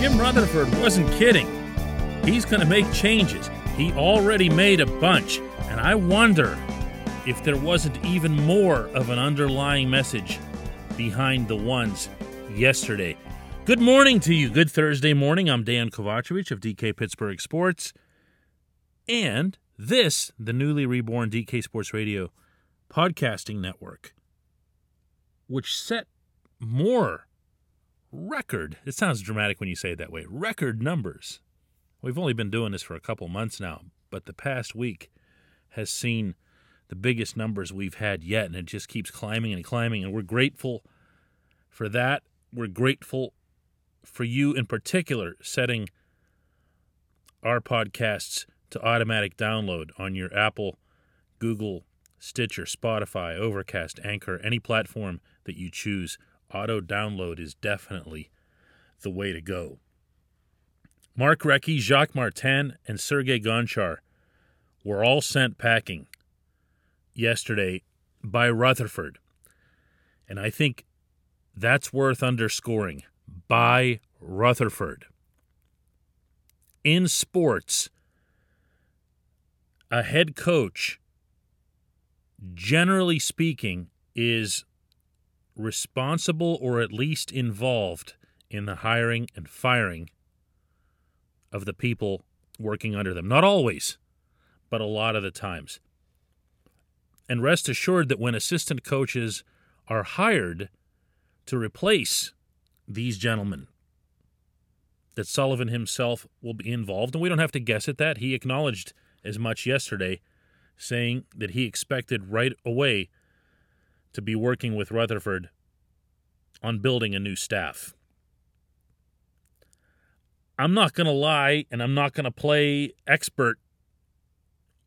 Jim Rutherford wasn't kidding. He's going to make changes. He already made a bunch. And I wonder if there wasn't even more of an underlying message behind the ones yesterday. Good morning to you. Good Thursday morning. I'm Dan Kovacevic of DK Pittsburgh Sports. And this, the newly reborn DK Sports Radio podcasting network, which set more record. It sounds dramatic when you say it that way. Record numbers. We've only been doing this for a couple months now, but the past week has seen the biggest numbers we've had yet, and it just keeps climbing and climbing. And we're grateful for that. We're grateful for you in particular setting our podcasts to automatic download on your Apple, Google, Stitcher, Spotify, Overcast, Anchor, any platform that you choose auto download is definitely the way to go. Mark Recchi, Jacques Martin, and Sergei Gonchar were all sent packing yesterday by Rutherford. And I think that's worth underscoring. By Rutherford. In sports, a head coach, generally speaking, is responsible or at least involved in the hiring and firing of the people working under them. Not always, but a lot of the times. And rest assured that when assistant coaches are hired to replace these gentlemen, that Sullivan himself will be involved. And we don't have to guess at that. He acknowledged as much yesterday, saying that he expected right away to be working with Rutherford on building a new staff. I'm not going to lie and I'm not going to play expert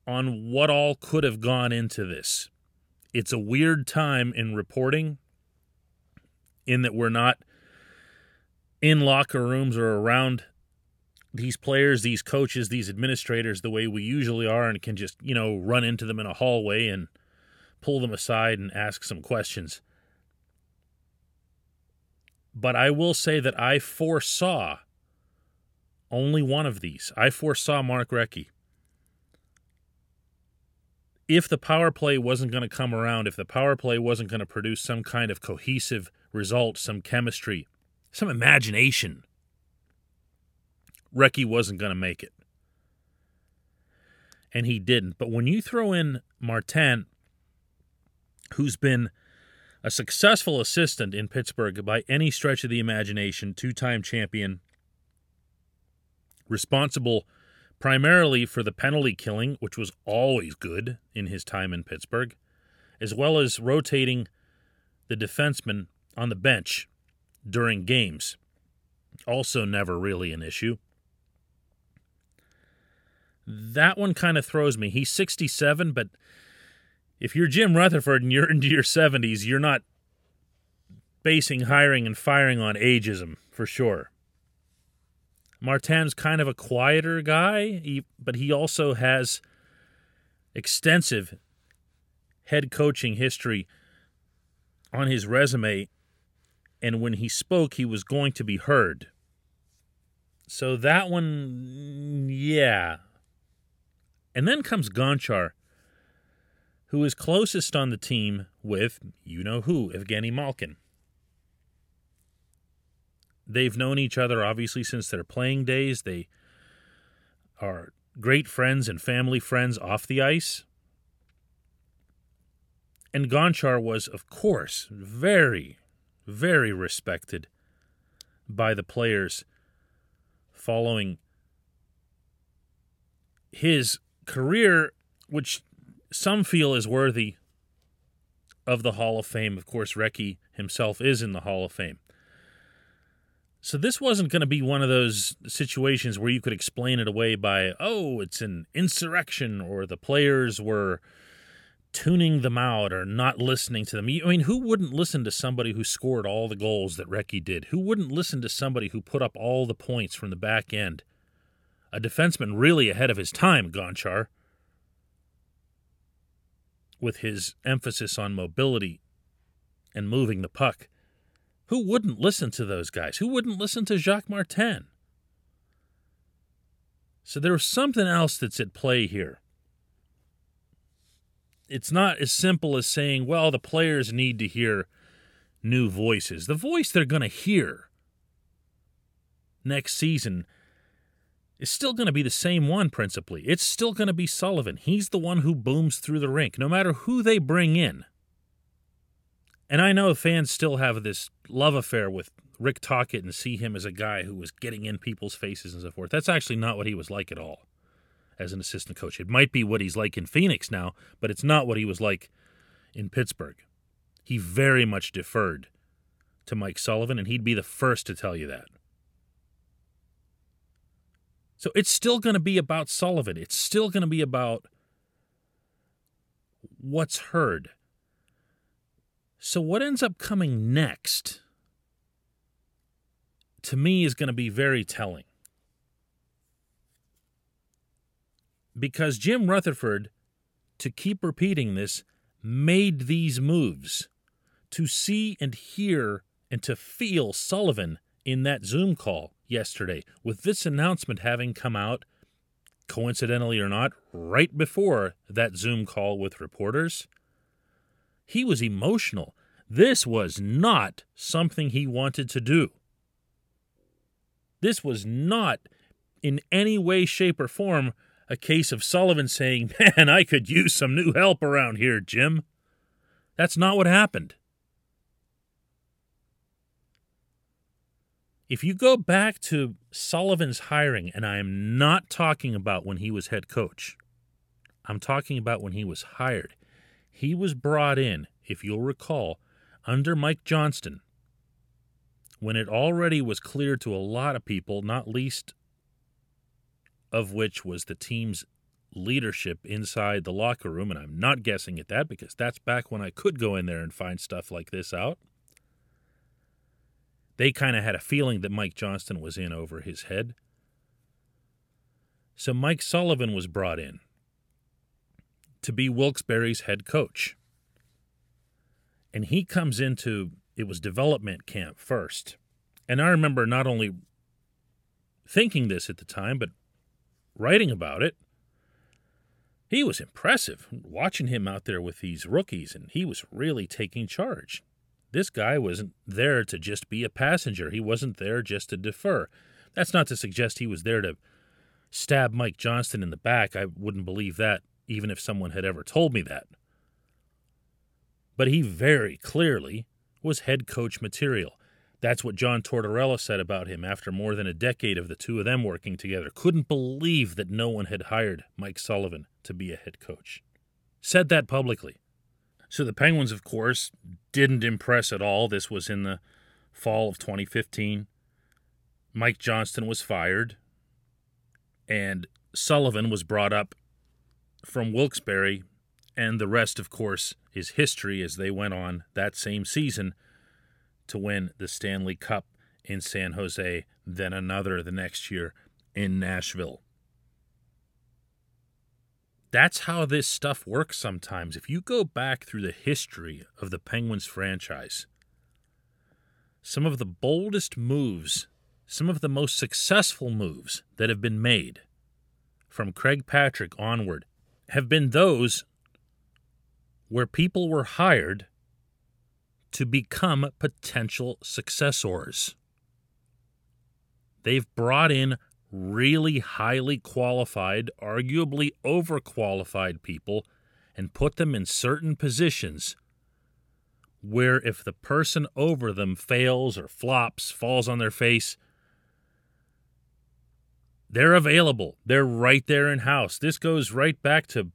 on what all could have gone into this. It's a weird time in reporting in that we're not in locker rooms or around these players, these coaches, these administrators the way we usually are and can just, you know, run into them in a hallway and pull them aside and ask some questions. But I will say that I foresaw only one of these. I foresaw Mark Recchi. If the power play wasn't going to come around, if the power play wasn't going to produce some kind of cohesive result, some chemistry, some imagination, Recchi wasn't going to make it. And he didn't. But when you throw in Martin, who's been a successful assistant in Pittsburgh by any stretch of the imagination, two time champion, responsible primarily for the penalty killing, which was always good in his time in Pittsburgh, as well as rotating the defenseman on the bench during games. Also, never really an issue. That one kind of throws me. He's 67, but if you're Jim Rutherford and you're into your 70s, you're not basing hiring and firing on ageism for sure. Martin's kind of a quieter guy, but he also has extensive head coaching history on his resume. And when he spoke, he was going to be heard. So that one, yeah. And then comes Gonchar, who is closest on the team with, you know who, Evgeny Malkin. They've known each other obviously since their playing days. They are great friends and family friends off the ice. And Gonchar was, of course, very, very respected by the players following his career, which some feel is worthy of the Hall of Fame. Of course, Recchi himself is in the Hall of Fame. So this wasn't going to be one of those situations where you could explain it away by, oh, it's an insurrection or the players were tuning them out or not listening to them. I mean, who wouldn't listen to somebody who scored all the goals that Recchi did? Who wouldn't listen to somebody who put up all the points from the back end? A defenseman really ahead of his time, Gonchar, with his emphasis on mobility and moving the puck. Who wouldn't listen to those guys? Who wouldn't listen to Jacques Martin? So there's something else that's at play here. It's not as simple as saying, well, the players need to hear new voices. The voice they're going to hear next season is still going to be the same one, principally. It's still going to be Sullivan. He's the one who booms through the rink, no matter who they bring in. And I know fans still have this love affair with Rick Tocchet and see him as a guy who was getting in people's faces and so forth. That's actually not what he was like at all as an assistant coach. It might be what he's like in Phoenix now, but it's not what he was like in Pittsburgh. He very much deferred to Mike Sullivan, and he'd be the first to tell you that. So it's still going to be about Sullivan. It's still going to be about what's heard. So, what ends up coming next to me is going to be very telling. Because Jim Rutherford, to keep repeating this, made these moves to see and hear and to feel Sullivan in that Zoom call yesterday, with this announcement having come out, coincidentally or not, right before that Zoom call with reporters. He was emotional. This was not something he wanted to do. This was not in any way, shape, or form a case of Sullivan saying, Man, I could use some new help around here, Jim. That's not what happened. If you go back to Sullivan's hiring, and I am not talking about when he was head coach, I'm talking about when he was hired. He was brought in, if you'll recall, under Mike Johnston, when it already was clear to a lot of people, not least of which was the team's leadership inside the locker room. And I'm not guessing at that because that's back when I could go in there and find stuff like this out. They kind of had a feeling that Mike Johnston was in over his head. So Mike Sullivan was brought in to be Wilkes-Barre's head coach. And he comes into it was development camp first. And I remember not only thinking this at the time, but writing about it. He was impressive watching him out there with these rookies, and he was really taking charge. This guy wasn't there to just be a passenger. He wasn't there just to defer. That's not to suggest he was there to stab Mike Johnston in the back. I wouldn't believe that, even if someone had ever told me that. But he very clearly was head coach material. That's what John Tortorella said about him after more than a decade of the two of them working together. Couldn't believe that no one had hired Mike Sullivan to be a head coach. Said that publicly. So the Penguins, of course, didn't impress at all. This was in the fall of 2015. Mike Johnston was fired, and Sullivan was brought up from Wilkes-Barre, and the rest, of course, is history as they went on that same season to win the Stanley Cup in San Jose, then another the next year in Nashville. That's how this stuff works sometimes. If you go back through the history of the Penguins franchise, some of the boldest moves, some of the most successful moves that have been made from Craig Patrick onward have been those where people were hired to become potential successors. They've brought in really highly qualified, arguably overqualified people and put them in certain positions where if the person over them fails or flops, falls on their face, they're available. They're right there in house. This goes right back to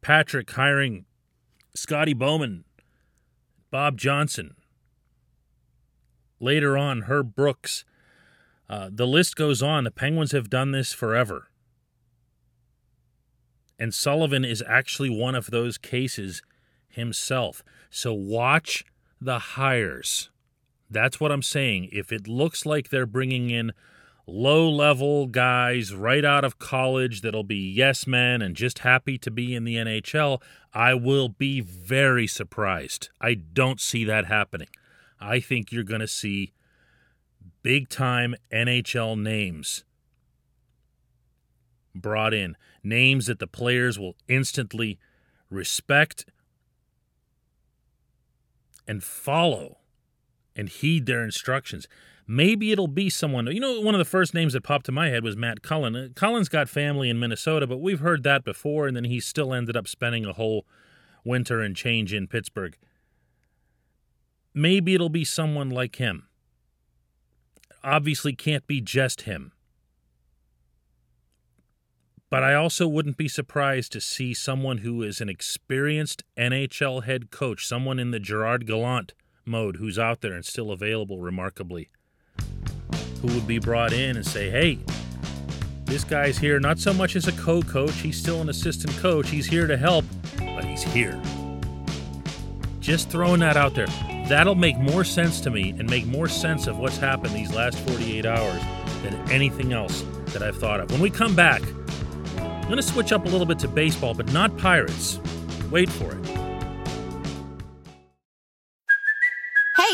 Patrick hiring Scotty Bowman, Bob Johnson. Later on, Herb Brooks. Uh, the list goes on. The Penguins have done this forever. And Sullivan is actually one of those cases himself. So watch the hires. That's what I'm saying. If it looks like they're bringing in low level guys right out of college that'll be yes men and just happy to be in the NHL, I will be very surprised. I don't see that happening. I think you're going to see big time NHL names brought in, names that the players will instantly respect and follow and heed their instructions. Maybe it'll be someone. You know, one of the first names that popped to my head was Matt Cullen. Uh, Cullen's got family in Minnesota, but we've heard that before, and then he still ended up spending a whole winter and change in Pittsburgh. Maybe it'll be someone like him. Obviously, can't be just him. But I also wouldn't be surprised to see someone who is an experienced NHL head coach, someone in the Gerard Gallant mode who's out there and still available remarkably, who would be brought in and say, hey, this guy's here not so much as a co coach, he's still an assistant coach. He's here to help, but he's here. Just throwing that out there. That'll make more sense to me and make more sense of what's happened these last 48 hours than anything else that I've thought of. When we come back, I'm going to switch up a little bit to baseball, but not Pirates. Wait for it.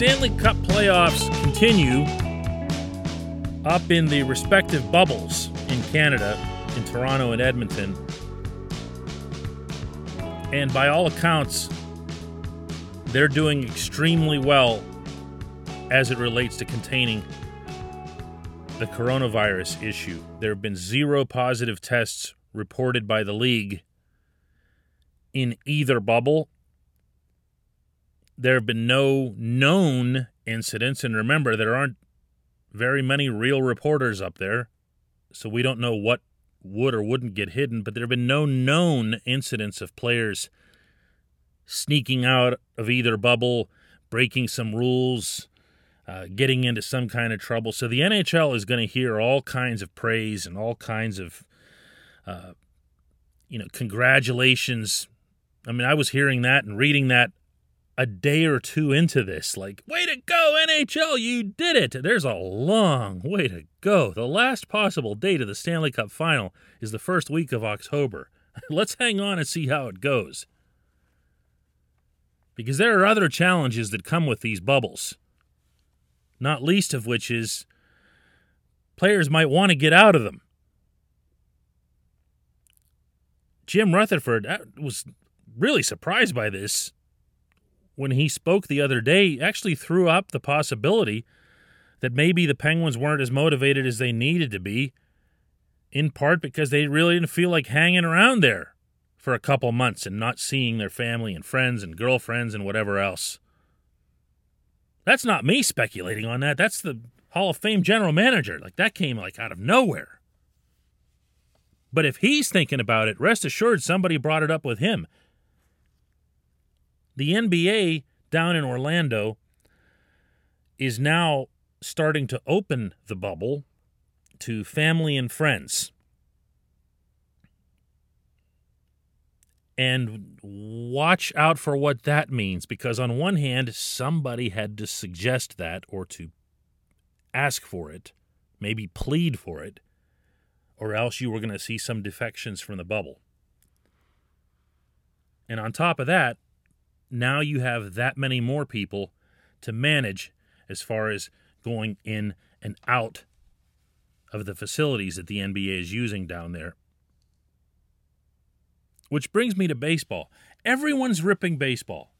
Stanley Cup playoffs continue up in the respective bubbles in Canada, in Toronto and Edmonton. And by all accounts, they're doing extremely well as it relates to containing the coronavirus issue. There have been zero positive tests reported by the league in either bubble there have been no known incidents. And remember, there aren't very many real reporters up there, so we don't know what would or wouldn't get hidden. But there have been no known incidents of players sneaking out of either bubble, breaking some rules, uh, getting into some kind of trouble. So the NHL is going to hear all kinds of praise and all kinds of, uh, you know, congratulations. I mean, I was hearing that and reading that a day or two into this. Like, way to go, NHL, you did it. There's a long way to go. The last possible date of the Stanley Cup final is the first week of October. Let's hang on and see how it goes. Because there are other challenges that come with these bubbles, not least of which is players might want to get out of them. Jim Rutherford was really surprised by this when he spoke the other day, actually threw up the possibility that maybe the Penguins weren't as motivated as they needed to be, in part because they really didn't feel like hanging around there for a couple months and not seeing their family and friends and girlfriends and whatever else. That's not me speculating on that. That's the Hall of Fame general manager. Like that came like out of nowhere. But if he's thinking about it, rest assured somebody brought it up with him. The NBA down in Orlando is now starting to open the bubble to family and friends. And watch out for what that means because, on one hand, somebody had to suggest that or to ask for it, maybe plead for it, or else you were going to see some defections from the bubble. And on top of that, now you have that many more people to manage as far as going in and out of the facilities that the NBA is using down there. Which brings me to baseball. Everyone's ripping baseball.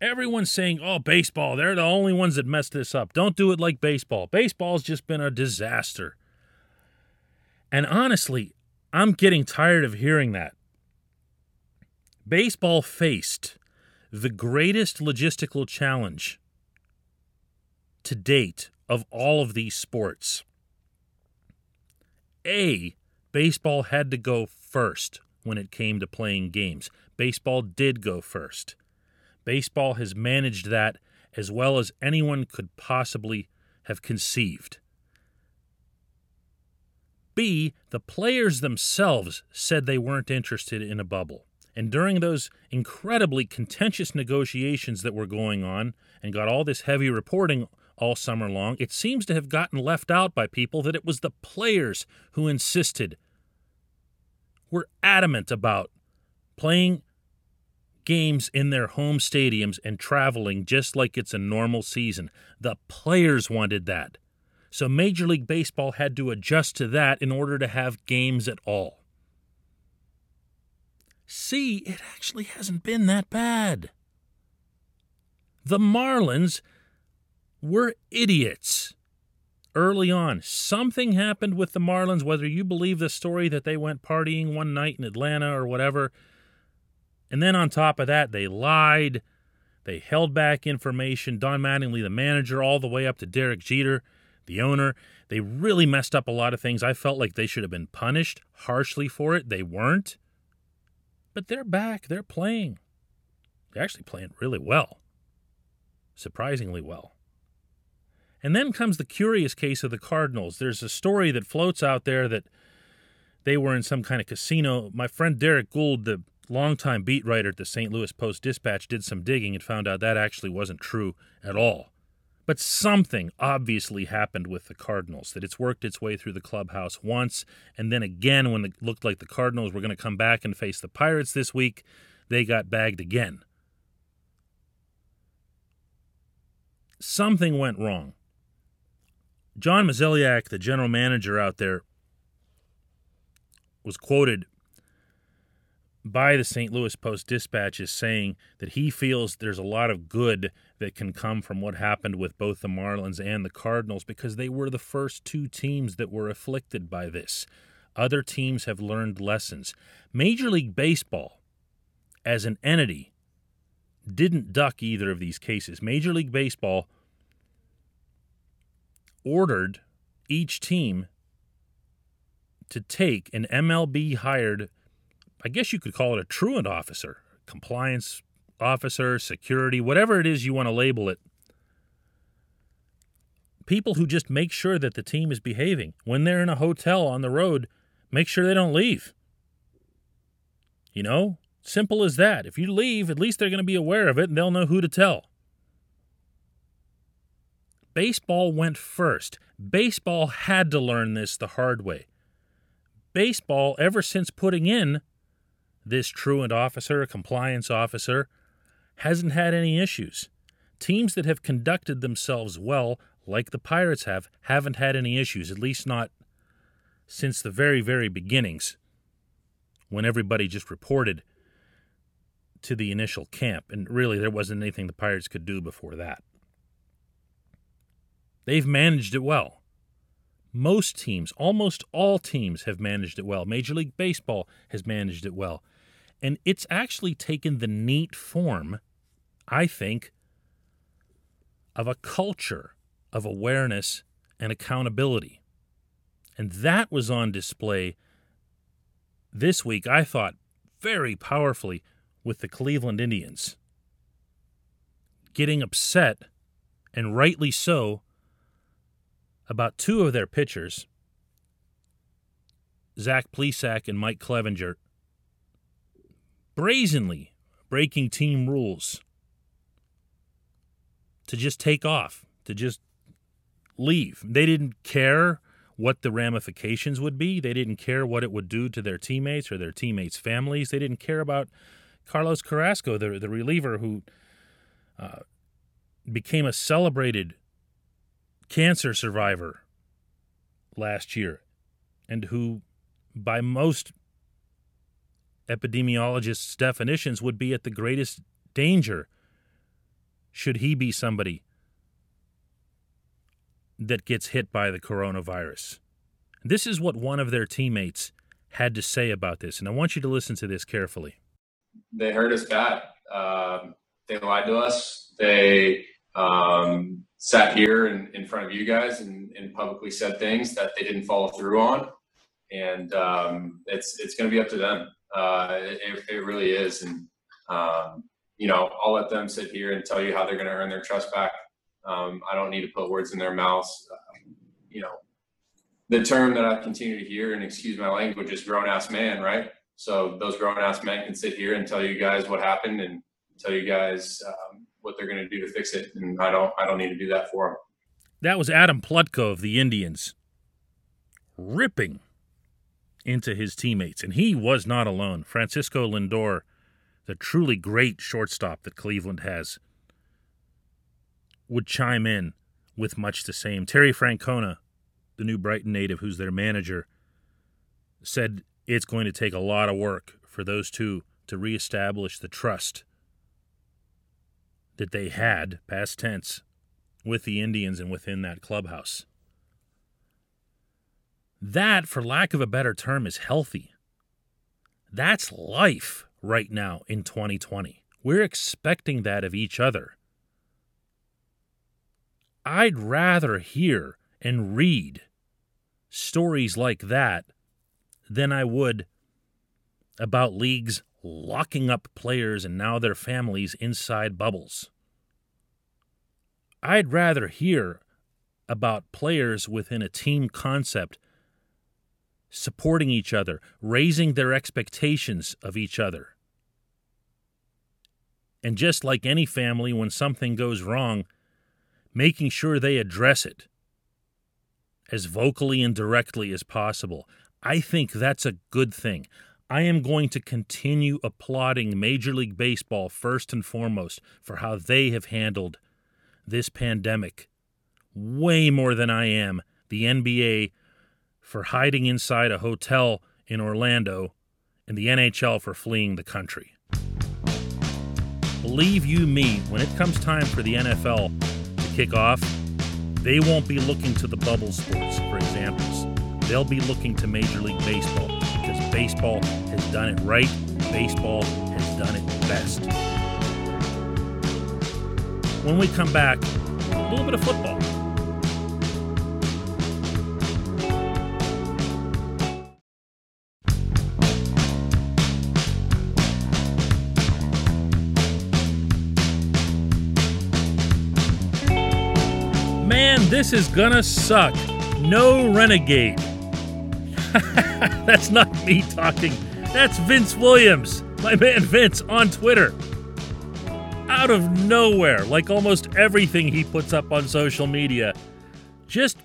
Everyone's saying, oh, baseball, they're the only ones that messed this up. Don't do it like baseball. Baseball's just been a disaster. And honestly, I'm getting tired of hearing that. Baseball faced the greatest logistical challenge to date of all of these sports. A, baseball had to go first when it came to playing games. Baseball did go first. Baseball has managed that as well as anyone could possibly have conceived. B, the players themselves said they weren't interested in a bubble. And during those incredibly contentious negotiations that were going on and got all this heavy reporting all summer long, it seems to have gotten left out by people that it was the players who insisted, were adamant about playing games in their home stadiums and traveling just like it's a normal season. The players wanted that. So Major League Baseball had to adjust to that in order to have games at all. See, it actually hasn't been that bad. The Marlins were idiots early on. Something happened with the Marlins, whether you believe the story that they went partying one night in Atlanta or whatever. And then on top of that, they lied. They held back information. Don Mattingly, the manager, all the way up to Derek Jeter, the owner. They really messed up a lot of things. I felt like they should have been punished harshly for it. They weren't. But they're back. They're playing. They're actually playing really well. Surprisingly well. And then comes the curious case of the Cardinals. There's a story that floats out there that they were in some kind of casino. My friend Derrick Goold, the longtime beat writer at the St. Louis Post Dispatch, did some digging and found out that actually wasn't true at all. But something obviously happened with the Cardinals, that it's worked its way through the clubhouse once, and then again when it looked like the Cardinals were going to come back and face the Pirates this week, they got bagged again. Something went wrong. John Mozeliak, the general manager out there, was quoted by the St. Louis Post Dispatch as saying that he feels there's a lot of good that can come from what happened with both the Marlins and the Cardinals because they were the first two teams that were afflicted by this. Other teams have learned lessons. Major League Baseball, as an entity, didn't duck either of these cases. Major League Baseball ordered each team to take an MLB hired, I guess you could call it a truant officer, compliance officer, security, whatever it is you want to label it. People who just make sure that the team is behaving. When they're in a hotel on the road, make sure they don't leave. You know, simple as that. If you leave, at least they're going to be aware of it and they'll know who to tell. Baseball went first. Baseball had to learn this the hard way. Baseball, ever since putting in this truant officer, compliance officer, hasn't had any issues. Teams that have conducted themselves well, like the Pirates have, haven't had any issues, at least not since the very, very beginnings, when everybody just reported to the initial camp. And really, there wasn't anything the Pirates could do before that. They've managed it well. Most teams, almost all teams, have managed it well. Major League Baseball has managed it well. And it's actually taken the neat form, I think, of a culture of awareness and accountability. And that was on display this week, I thought, very powerfully with the Cleveland Indians. getting upset, and rightly so, about two of their pitchers, Zach Plesac and Mike Clevinger, brazenly breaking team rules to just take off, to just leave. They didn't care what the ramifications would be. They didn't care what it would do to their teammates or their teammates' families. They didn't care about Carlos Carrasco, the, the reliever who uh, became a celebrated cancer survivor last year and who, by most epidemiologists' definitions, would be at the greatest danger should he be somebody that gets hit by the coronavirus. This is what one of their teammates had to say about this, and I want you to listen to this carefully. They hurt us bad. Um, they lied to us. They um, sat here in, in, front of you guys and, and, publicly said things that they didn't follow through on, and um, it's it's going to be up to them. Uh, it, it, really is, and um, you know, I'll let them sit here and tell you how they're going to earn their trust back. Um, I don't need to put words in their mouths. Um, you know, the term that I continue to hear, and excuse my language, is grown ass man, right? So those grown ass men can sit here and tell you guys what happened and tell you guys um, what they're going to do to fix it, and I don't, I don't need to do that for them. That was Adam Plutko of the Indians, ripping into his teammates, and he was not alone. Francisco Lindor, the truly great shortstop that Cleveland has, would chime in with much the same. Terry Francona, the New Brighton native who's their manager, said it's going to take a lot of work for those two to reestablish the trust that they had, past tense, with the Indians and within that clubhouse. That, for lack of a better term, is healthy. That's life right now in 2020. We're expecting that of each other. I'd rather hear and read stories like that than I would about leagues locking up players and now their families inside bubbles. I'd rather hear about players within a team concept supporting each other, raising their expectations of each other. And just like any family, when something goes wrong, making sure they address it as vocally and directly as possible. I think that's a good thing. I am going to continue applauding Major League Baseball first and foremost for how they have handled this pandemic way more than I am the NBA for hiding inside a hotel in Orlando and the NHL for fleeing the country. Believe you me, when it comes time for the NFL to kick off, they won't be looking to the bubble sports for examples. They'll be looking to Major League Baseball because baseball has done it right, baseball has done it best. When we come back, a little bit of football. This is gonna suck. No renegade. That's not me talking. That's Vince Williams, my man Vince, on Twitter. Out of nowhere, like almost everything he puts up on social media, just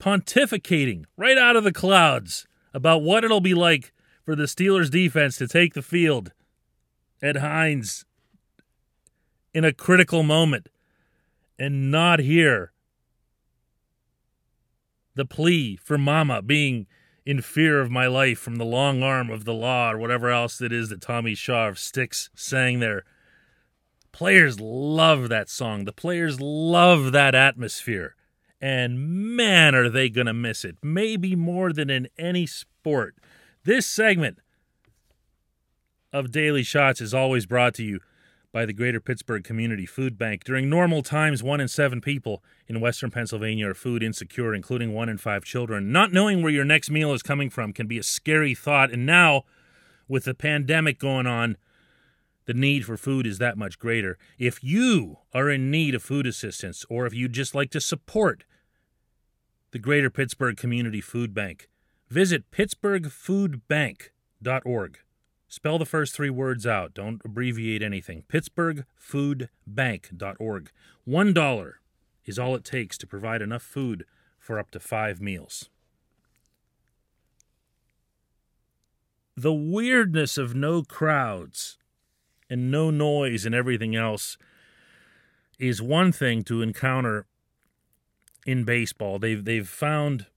pontificating right out of the clouds about what it'll be like for the Steelers defense to take the field at Heinz in a critical moment and not hear the plea for mama being in fear of my life from the long arm of the law or whatever else it is that Tommy Shaw of Styx sang there. Players love that song. The players love that atmosphere. And man, are they going to miss it. Maybe more than in any sport. This segment of Daily Shots is always brought to you by the Greater Pittsburgh Community Food Bank. During normal times, one in seven people in Western Pennsylvania are food insecure, including one in five children. Not knowing where your next meal is coming from can be a scary thought. And now, with the pandemic going on, the need for food is that much greater. If you are in need of food assistance, or if you'd just like to support the Greater Pittsburgh Community Food Bank, visit pittsburghfoodbank.org. Spell the first three words out. Don't abbreviate anything. pittsburghfoodbank.org. One dollar is all it takes to provide enough food for up to five meals. The weirdness of no crowds and no noise and everything else is one thing to encounter in baseball. They've they've found,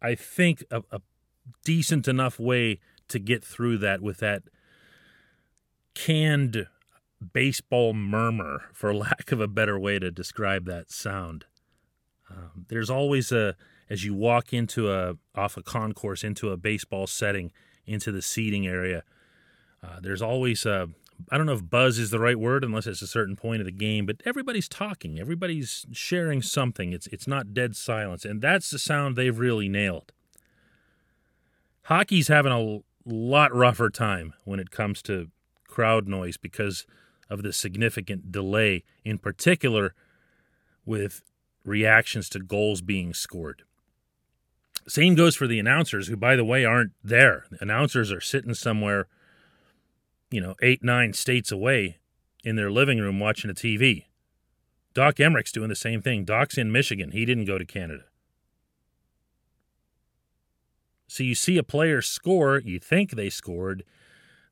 I think, a, a decent enough way to get through that with that canned baseball murmur, for lack of a better way to describe that sound. Um, there's always a as you walk into a off a concourse into a baseball setting into the seating area. Uh, there's always a I don't know if buzz is the right word unless it's a certain point of the game, but everybody's talking, everybody's sharing something. It's it's not dead silence, and that's the sound they've really nailed. Hockey's having a lot rougher time when it comes to crowd noise because of the significant delay, in particular with reactions to goals being scored. Same goes for the announcers, who, by the way, aren't there. The announcers are sitting somewhere you know, eight, nine states away in their living room watching a TV. Doc Emrick's doing the same thing. Doc's in Michigan. He didn't go to Canada. So you see a player score, you think they scored.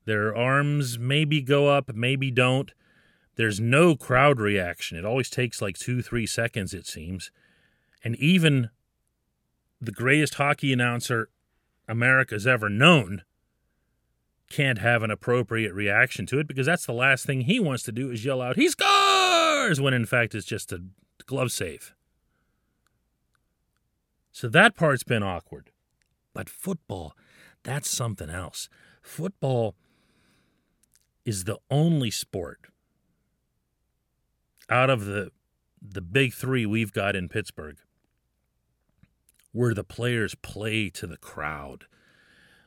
Their arms maybe go up, maybe don't. There's no crowd reaction. It always takes like two, three seconds, it seems. And even the greatest hockey announcer America's ever known can't have an appropriate reaction to it because that's the last thing he wants to do is yell out, he scores! When in fact it's just a glove save. So that part's been awkward. But football, that's something else. Football is the only sport out of the the big 3 we've got in Pittsburgh where the players play to the crowd,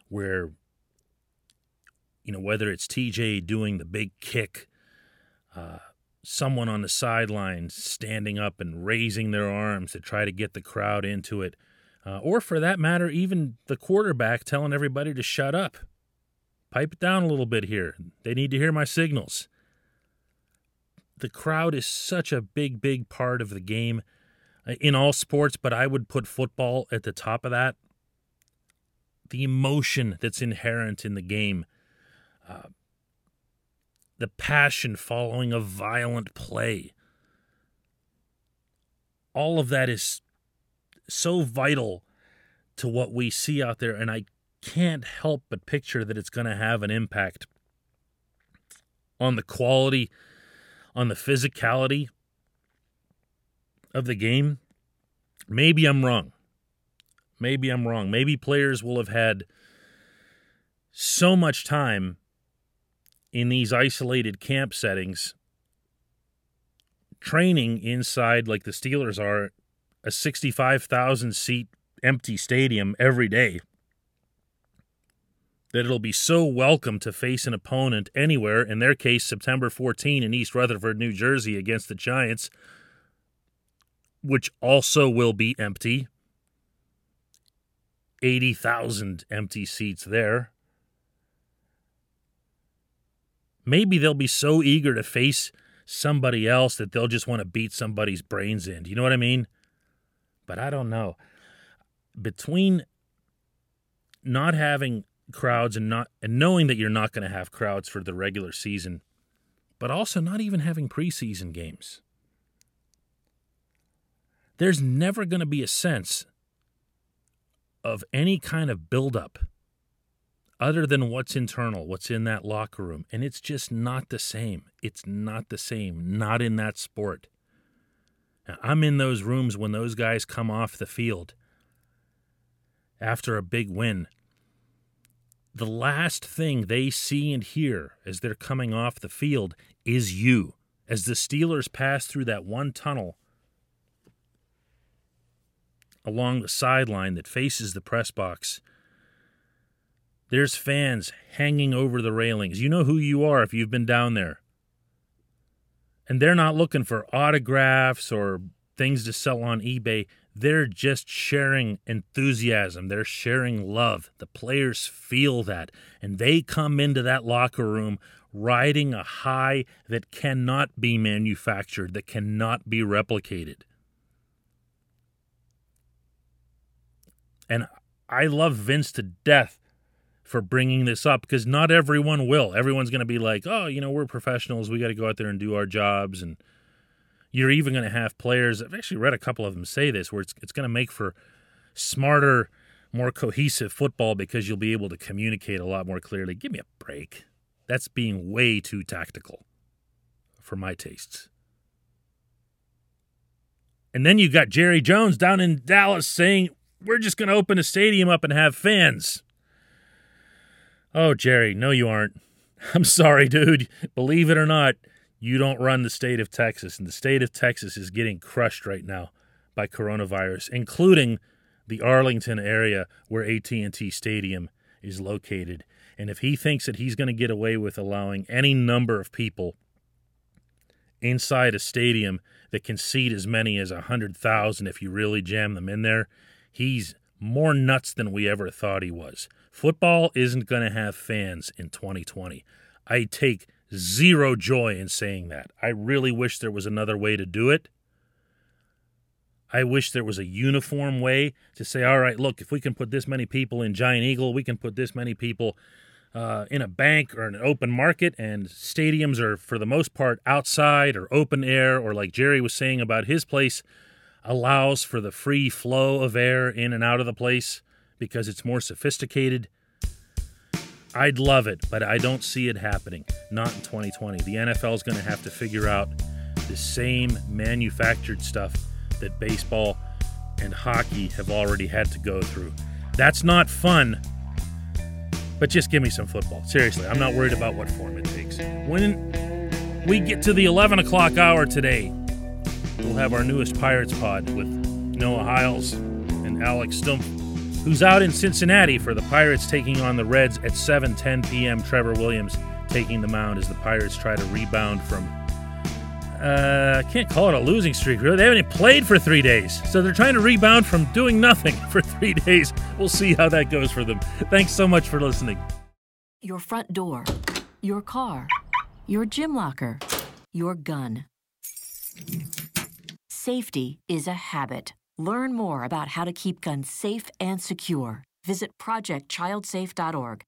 where you know, whether it's TJ doing the big kick, uh, someone on the sideline standing up and raising their arms to try to get the crowd into it, uh, or for that matter, even the quarterback telling everybody to shut up. Pipe it down a little bit here. They need to hear my signals. The crowd is such a big, big part of the game uh, in all sports, but I would put football at the top of that. The emotion that's inherent in the game uh, the passion following a violent play. All of that is so vital to what we see out there, and I can't help but picture that it's going to have an impact on the quality, on the physicality of the game. Maybe I'm wrong. Maybe I'm wrong. Maybe players will have had so much time in these isolated camp settings, training inside, like the Steelers are, a 65,000 seat empty stadium every day, that it'll be so welcome to face an opponent anywhere, in their case, September 14 in East Rutherford, New Jersey, against the Giants, which also will be empty. 80,000 empty seats there maybe they'll be so eager to face somebody else that they'll just want to beat somebody's brains in. Do you know what I mean? But I don't know. Between not having crowds and not and knowing that you're not going to have crowds for the regular season, but also not even having preseason games. There's never going to be a sense of any kind of buildup other than what's internal, what's in that locker room. And it's just not the same. It's not the same, not in that sport. Now, I'm in those rooms when those guys come off the field after a big win. The last thing they see and hear as they're coming off the field is you. As the Steelers pass through that one tunnel along the sideline that faces the press box There's fans hanging over the railings. You know who you are if you've been down there. And they're not looking for autographs or things to sell on eBay. They're just sharing enthusiasm. They're sharing love. The players feel that. And they come into that locker room riding a high that cannot be manufactured, that cannot be replicated. And I love Vince to death for bringing this up because not everyone will. Everyone's going to be like, oh, you know, we're professionals. We got to go out there and do our jobs. And you're even going to have players. I've actually read a couple of them say this, where it's, it's going to make for smarter, more cohesive football because you'll be able to communicate a lot more clearly. Give me a break. That's being way too tactical for my tastes. And then you got Jerry Jones down in Dallas saying, we're just going to open a stadium up and have fans. Oh, Jerry, no, you aren't. I'm sorry, dude. Believe it or not, you don't run the state of Texas, and the state of Texas is getting crushed right now by coronavirus, including the Arlington area where AT&T Stadium is located. And if he thinks that he's going to get away with allowing any number of people inside a stadium that can seat as many as 100,000 if you really jam them in there, he's more nuts than we ever thought he was. Football isn't going to have fans in 2020. I take zero joy in saying that. I really wish there was another way to do it. I wish there was a uniform way to say, all right, look, if we can put this many people in Giant Eagle, we can put this many people uh, in a bank or an open market, and stadiums are for the most part outside or open air, or like Jerry was saying about his place, allows for the free flow of air in and out of the place because it's more sophisticated. I'd love it, but I don't see it happening. Not in 2020. The NFL is going to have to figure out the same manufactured stuff that baseball and hockey have already had to go through. That's not fun, but just give me some football. Seriously, I'm not worried about what form it takes. When we get to the 11 o'clock hour today, we'll have our newest Pirates pod with Noah Hiles and Alex Stumpf, who's out in Cincinnati for the Pirates taking on the Reds at 7:10 p.m. Trevor Williams taking the mound as the Pirates try to rebound from. Uh, I can't call it a losing streak, really. They haven't played for three days. So they're trying to rebound from doing nothing for three days. We'll see how that goes for them. Thanks so much for listening. Your front door, your car, your gym locker, your gun. Safety is a habit. Learn more about how to keep guns safe and secure. Visit projectchildsafe.org.